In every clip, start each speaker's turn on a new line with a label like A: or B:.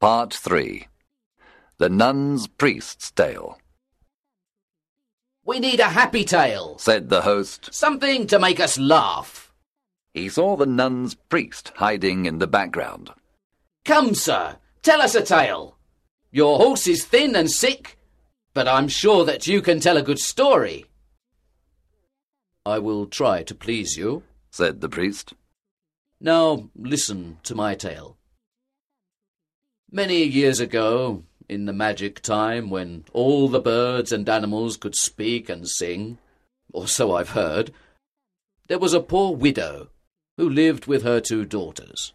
A: Part 3 The Nun's Priest's Tale,
B: We need a happy tale.
A: said the host.
B: Something to make us laugh.
A: He saw the nun's priest hiding in the background.
B: Come, sir, tell us a tale. Your horse is thin and sick, but I'm sure that you can tell a good story. I will try to please you.
A: said the priest.
B: Now listen to my tale. Many years ago, in the magic time when all the birds and animals could speak and sing, or so I've heard, there was a poor widow who lived with her two daughters.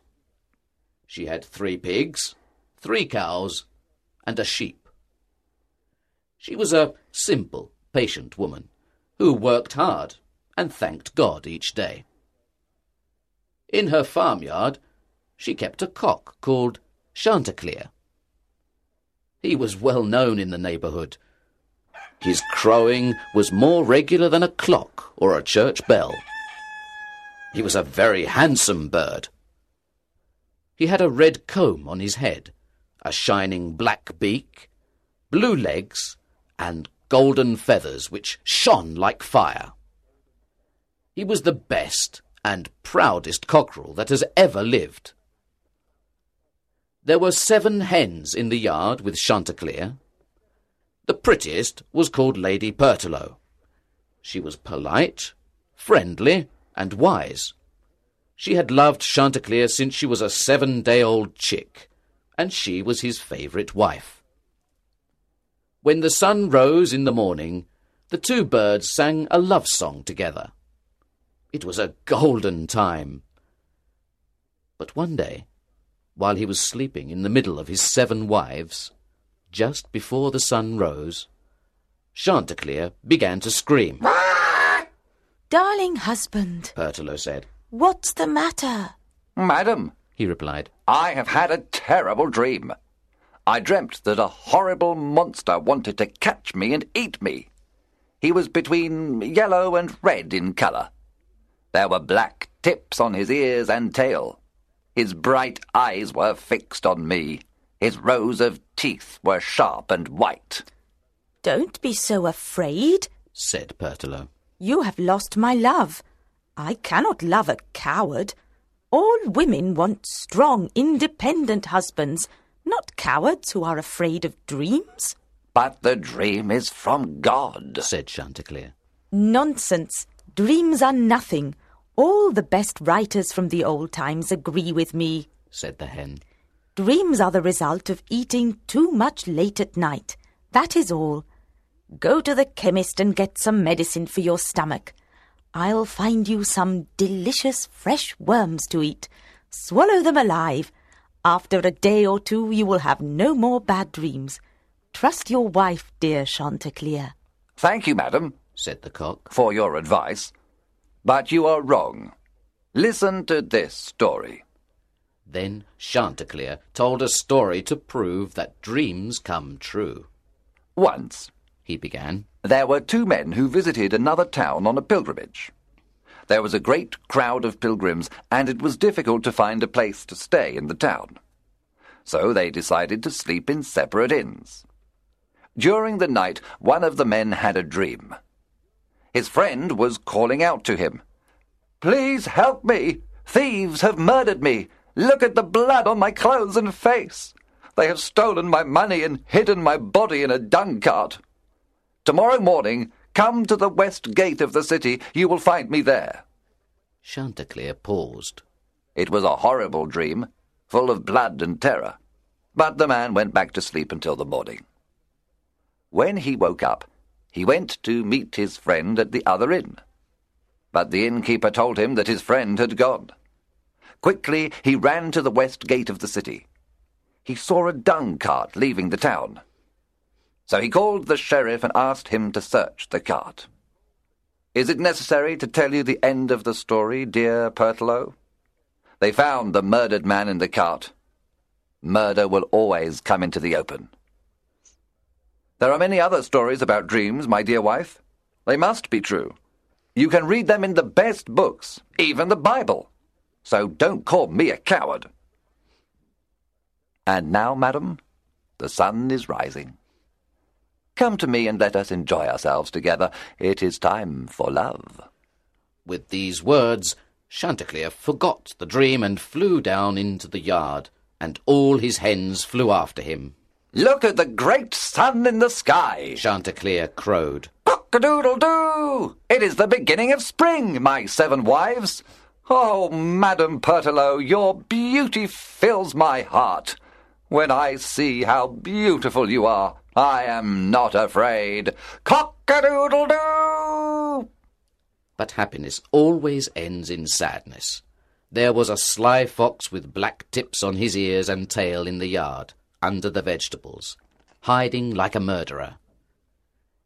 B: She had three pigs, three cows, and a sheep. She was a simple, patient woman who worked hard and thanked God each day. In her farmyard, she kept a cock called Chanticleer. He was well known in the neighbourhood. His crowing was more regular than a clock or a church bell. He was a very handsome bird. He had a red comb on his head, a shining black beak, blue legs, and golden feathers which shone like fire. He was the best and proudest cockerel that has ever lived. There were seven hens in the yard with Chanticleer. The prettiest was called Lady Pertelote. She was polite, friendly, and wise. She had loved Chanticleer since she was a seven-day-old chick, and she was his favourite wife. When the sun rose in the morning, the two birds sang a love song together. It was a golden time. But one day, while he was sleeping in the middle of his seven wives, just before the sun rose, Chanticleer began to scream.
C: Darling husband,
B: Pertelote said.
C: what's the matter?
A: Madam,
B: He replied,
A: I have had a terrible dream. I dreamt that a horrible monster wanted to catch me and eat me. He was between yellow and red in colour. There were black tips on his ears and tail. His bright eyes were fixed on me. His rows of teeth were sharp and white.
C: Don't be so afraid.
B: said Pertelote.
C: You have lost my love. I cannot love a coward. All women want strong, independent husbands, not cowards who are afraid of dreams.
A: But the dream is from God.
B: said Chanticleer.
C: Nonsense. Dreams are nothing. All the best writers from the old times agree with me.
B: said the hen.
C: Dreams are the result of eating too much late at night. That is all. Go to the chemist and get some medicine for your stomach. I'll find you some delicious fresh worms to eat. Swallow them alive. After a day or two, you will have no more bad dreams. Trust your wife, dear Chanticleer.
A: Thank you, madam,
B: said the cock.
A: for your advice. But you are wrong. Listen to this story.
B: Then Chanticleer told a story to prove that dreams come true.
A: Once,
B: He began,
A: there were two men who visited another town on a pilgrimage. There was a great crowd of pilgrims, and it was difficult to find a place to stay in the town. So they decided to sleep in separate inns. During the night, one of the men had a dream. His friend was calling out to him, Please help me! Thieves have murdered me! Look at the blood on my clothes and face! They have stolen my money and hidden my body in a dung cart. Tomorrow morning, come to the west gate of the city. You will find me there.
B: Chanticleer paused.
A: It was a horrible dream, full of blood and terror. But the man went back to sleep until the morning. When he woke up, he went to meet his friend at the other inn. But the innkeeper told him that his friend had gone. Quickly he ran to the west gate of the city. He saw a dung cart leaving the town. So he called the sheriff and asked him to search the cart. Is it necessary to tell you the end of the story, dear Pertelote? They found the murdered man in the cart. Murder will always come into the open. There are many other stories about dreams, my dear wife. They must be true. You can read them in the best books, even the Bible. So don't call me a coward. And now, madam, the sun is rising. Come to me and let us enjoy ourselves together. It is time for love.
B: With these words, Chanticleer forgot the dream and flew down into the yard, and all his hens flew after him.
A: Look at the great sun in the sky,
B: Chanticleer crowed.
A: Cock-a-doodle-doo! It is the beginning of spring, my seven wives. Oh, Madame Pertelote, your beauty fills my heart. When I see how beautiful you are, I am not afraid. Cock-a-doodle-doo!
B: But happiness always ends in sadness. There was a sly fox with black tips on his ears and tail in the yard, under the vegetables, hiding like a murderer.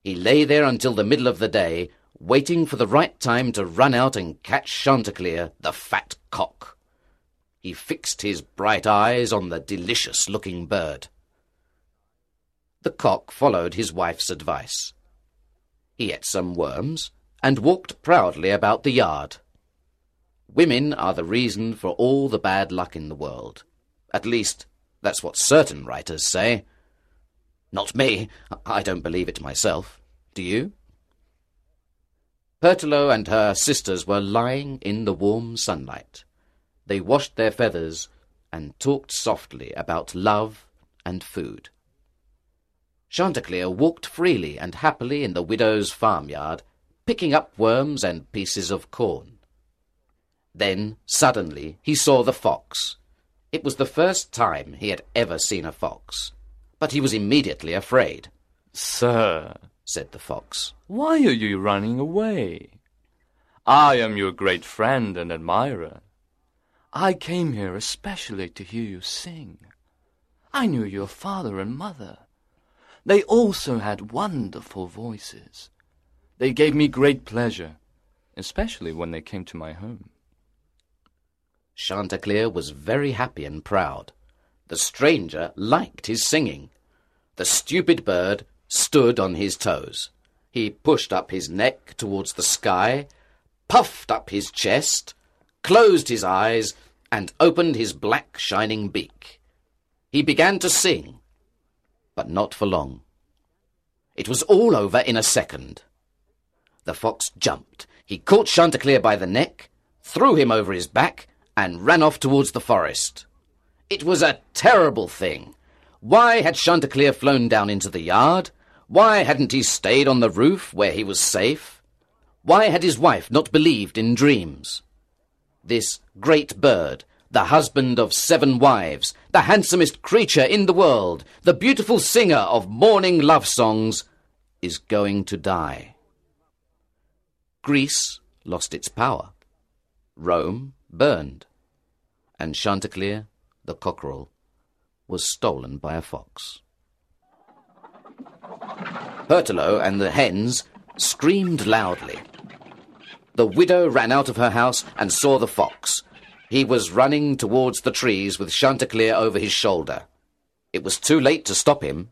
B: He lay there until the middle of the day, waiting for the right time to run out and catch Chanticleer, the fat cock. He fixed his bright eyes on the delicious-looking bird. The cock followed his wife's advice. He ate some worms and walked proudly about the yard. Women are the reason for all the bad luck in the world. At least, that's what certain writers say. Not me. I don't believe it myself. Do you? Pertelote and her sisters were lying in the warm sunlight. They washed their feathers and talked softly about love and food. Chanticleer walked freely and happily in the widow's farmyard, picking up worms and pieces of corn. Then, suddenly, he saw the fox. It was the first time he had ever seen a fox, but he was immediately afraid.
D: Sir,
B: said the fox,
D: why are you running away? I am your great friend and admirer. I came here especially to hear you sing. I knew your father and mother. They also had wonderful voices. They gave me great pleasure, especially when they came to my home.
B: Chanticleer was very happy and proud. The stranger liked his singing. The stupid bird stood on his toes. He pushed up his neck towards the sky, puffed up his chest, closed his eyes, and opened his black shining beak. He began to sing, but not for long. It was all over in a second. The fox jumped. He caught Chanticleer by the neck, threw him over his back, and ran off towards the forest. It was a terrible thing. Why had Chanticleer flown down into the yard? Why hadn't he stayed on the roof where he was safe? Why had his wife not believed in dreams? This great bird, the husband of seven wives, the handsomest creature in the world, the beautiful singer of morning love songs, is going to die. Greece lost its power. Rome burned, and Chanticleer, the cockerel, was stolen by a fox. Pertelote and the hens screamed loudly. The widow ran out of her house and saw the fox. He was running towards the trees with Chanticleer over his shoulder. It was too late to stop him.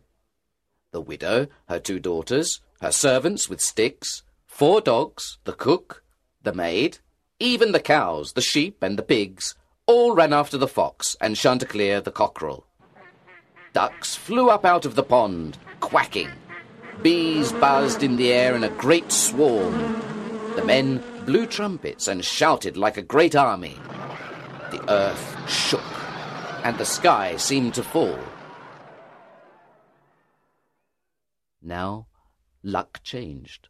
B: The widow, her two daughters, her servants with sticks, four dogs, the cook, the maid, even the cows, the sheep, and the pigs all ran after the fox and Chanticleer the cockerel. Ducks flew up out of the pond, quacking. Bees buzzed in the air in a great swarm. The men blew trumpets and shouted like a great army. The earth shook, and the sky seemed to fall. Now, luck changed.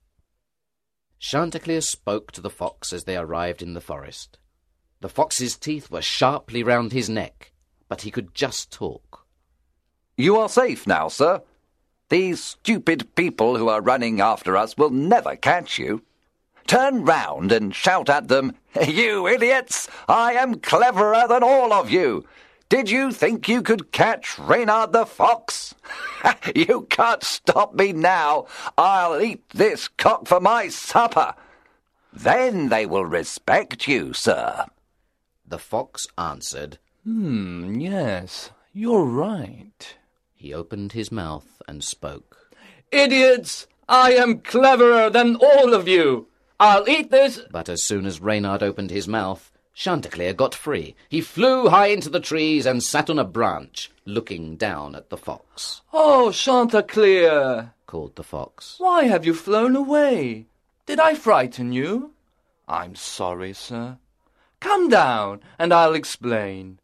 B: Chanticleer spoke to the fox as they arrived in the forest. The fox's teeth were sharply round his neck, but he could just talk.
A: You are safe now, sir. These stupid people who are running after us will never catch you. Turn round and shout at them, You idiots! I am cleverer than all of you! Did you think you could catch Reynard the Fox? you can't stop me now. I'll eat this cock for my supper. Then they will respect you, sir.
B: The fox answered,
D: Hmm, yes, you're right.
B: He opened his mouth and spoke.
D: Idiots! I am cleverer than all of you! I'll eat this.
B: But as soon as Reynard opened his mouth, Chanticleer got free. He flew high into the trees and sat on a branch, looking down at the fox.
D: Oh, Chanticleer,
B: called the fox.
D: Why have you flown away? Did I frighten you? I'm sorry, sir. Come down, and I'll explain.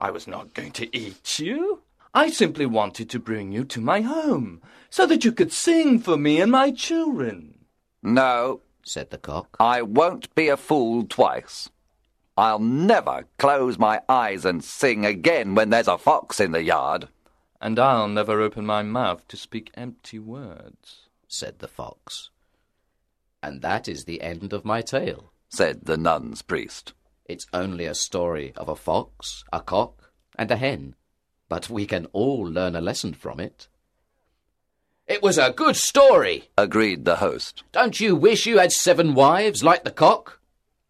D: I was not going to eat you. I simply wanted to bring you to my home, so that you could sing for me and my children.
A: No,
B: said the cock.
A: I won't be a fool twice. I'll never close my eyes and sing again when there's a fox in the yard.
D: And I'll never open my mouth to speak empty words,
B: said the fox. And that is the end of my tale,
A: said the nun's priest.
B: It's only a story of a fox, a cock, and a hen, but we can all learn a lesson from it. It was a good story,
A: agreed the host.
B: Don't you wish you had seven wives like the cock?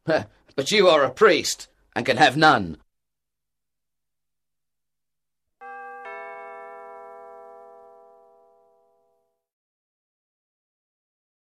B: but you are a priest and can have none.